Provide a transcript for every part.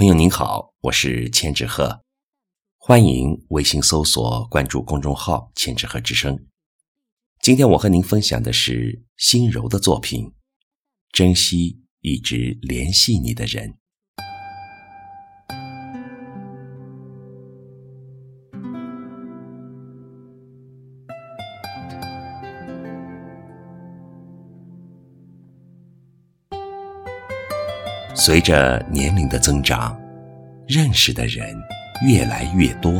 朋友您好，我是千纸鹤，欢迎微信搜索关注公众号“千纸鹤之声”。今天我和您分享的是心柔的作品《珍惜一直联系你的人》。随着年龄的增长，认识的人越来越多，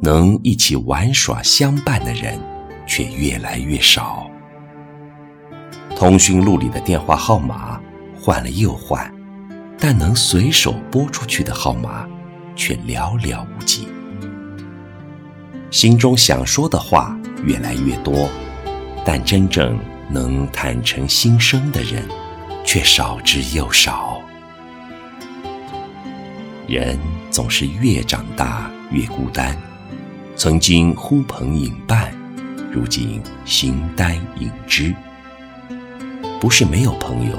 能一起玩耍相伴的人却越来越少。通讯录里的电话号码换了又换，但能随手拨出去的号码却寥寥无几。心中想说的话越来越多，但真正能坦诚心声的人。却少之又少。人总是越长大越孤单，曾经呼朋引伴，如今形单影只。不是没有朋友，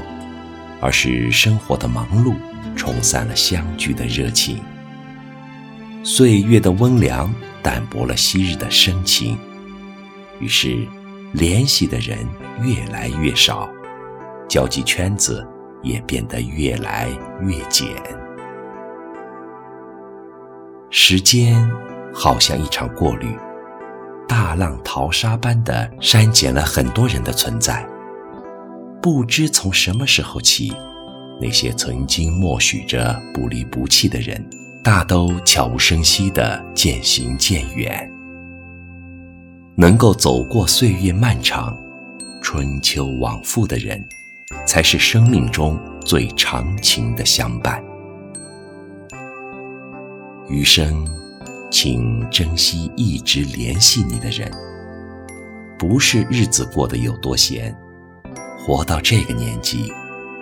而是生活的忙碌冲散了相聚的热情。岁月的温凉淡薄了昔日的深情，于是联系的人越来越少。交际圈子也变得越来越简。时间好像一场过滤，大浪淘沙般的删减了很多人的存在。不知从什么时候起，那些曾经默许着不离不弃的人，大都悄无声息地渐行渐远。能够走过岁月漫长、春秋往复的人。才是生命中最长情的相伴。余生，请珍惜一直联系你的人。不是日子过得有多闲，活到这个年纪，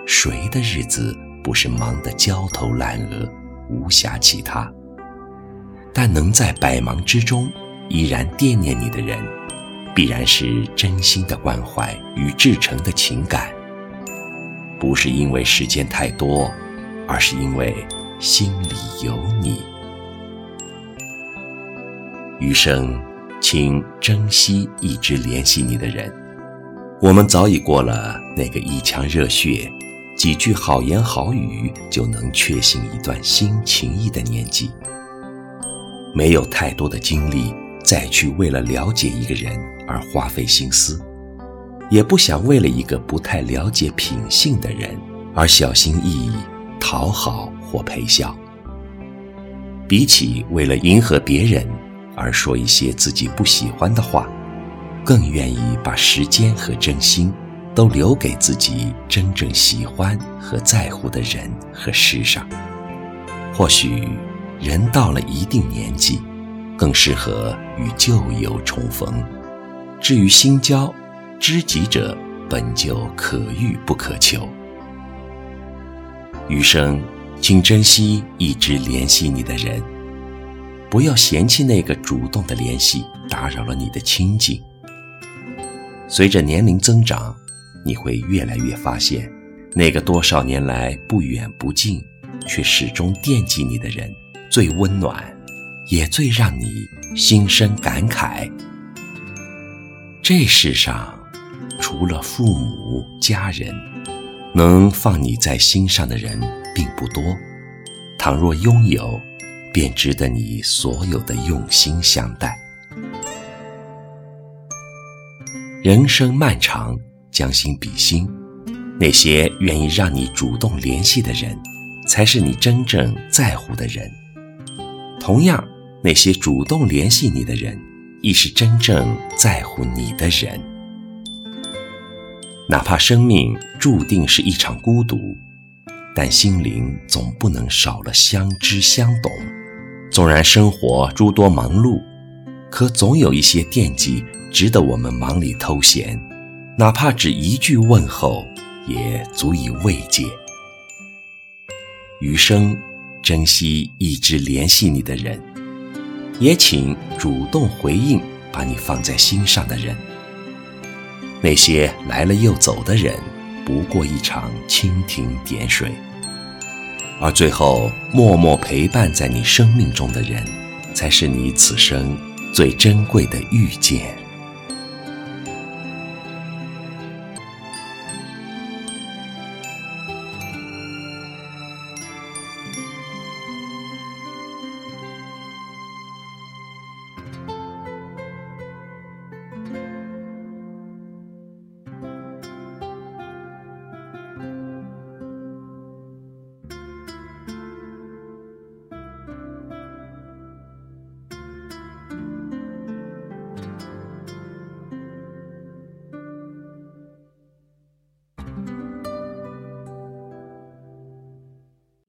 谁的日子不是忙得焦头烂额，无暇其他？但能在百忙之中依然惦念你的人，必然是真心的关怀与至诚的情感。不是因为时间太多，而是因为心里有你。余生，请珍惜一直联系你的人。我们早已过了那个一腔热血、几句好言好语就能确信一段新情谊的年纪，没有太多的精力再去为了了解一个人而花费心思。也不想为了一个不太了解品性的人而小心翼翼讨好或陪笑。比起为了迎合别人而说一些自己不喜欢的话，更愿意把时间和真心都留给自己真正喜欢和在乎的人和事上。或许，人到了一定年纪，更适合与旧友重逢。至于新交，知己者本就可遇不可求，余生，请珍惜一直联系你的人，不要嫌弃那个主动的联系打扰了你的清静。随着年龄增长，你会越来越发现，那个多少年来不远不近，却始终惦记你的人，最温暖，也最让你心生感慨。这世上。除了父母、家人，能放你在心上的人并不多。倘若拥有，便值得你所有的用心相待。人生漫长，将心比心，那些愿意让你主动联系的人，才是你真正在乎的人。同样，那些主动联系你的人，亦是真正在乎你的人。哪怕生命注定是一场孤独，但心灵总不能少了相知相懂。纵然生活诸多忙碌，可总有一些惦记值得我们忙里偷闲。哪怕只一句问候，也足以慰藉。余生，珍惜一直联系你的人，也请主动回应把你放在心上的人。那些来了又走的人，不过一场蜻蜓点水。而最后默默陪伴在你生命中的人，才是你此生最珍贵的遇见。